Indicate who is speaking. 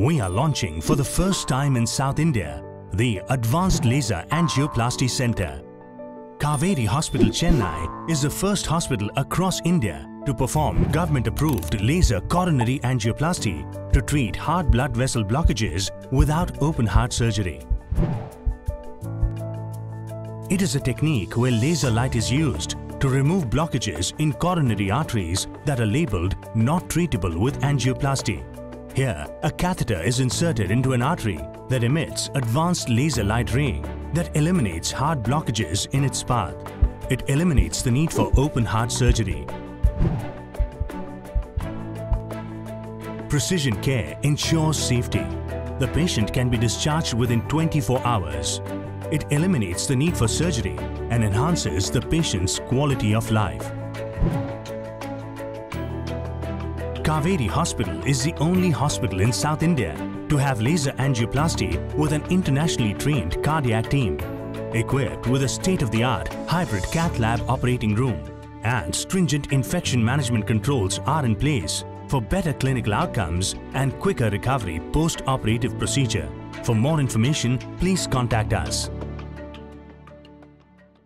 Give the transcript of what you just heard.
Speaker 1: we are launching for the first time in South India the Advanced Laser Angioplasty Center. Kauvery Hospital Chennai is the first hospital across India to perform government-approved laser coronary angioplasty to treat heart blood vessel blockages without open heart surgery. It is a technique where laser light is used to remove blockages in coronary arteries that are labeled not treatable with angioplasty. Here, a catheter is inserted into an artery that emits advanced laser light ray that eliminates heart blockages in its path. It eliminates the need for open heart surgery. Precision care ensures safety. The patient can be discharged within 24 hours. It eliminates the need for surgery and enhances the patient's quality of life. Kauvery Hospital is the only hospital in South India to have laser angioplasty with an internationally trained cardiac team, equipped with a state-of-the-art hybrid cath lab operating room and stringent infection management controls are in place for better clinical outcomes and quicker recovery post-operative procedure. For more information, please contact us.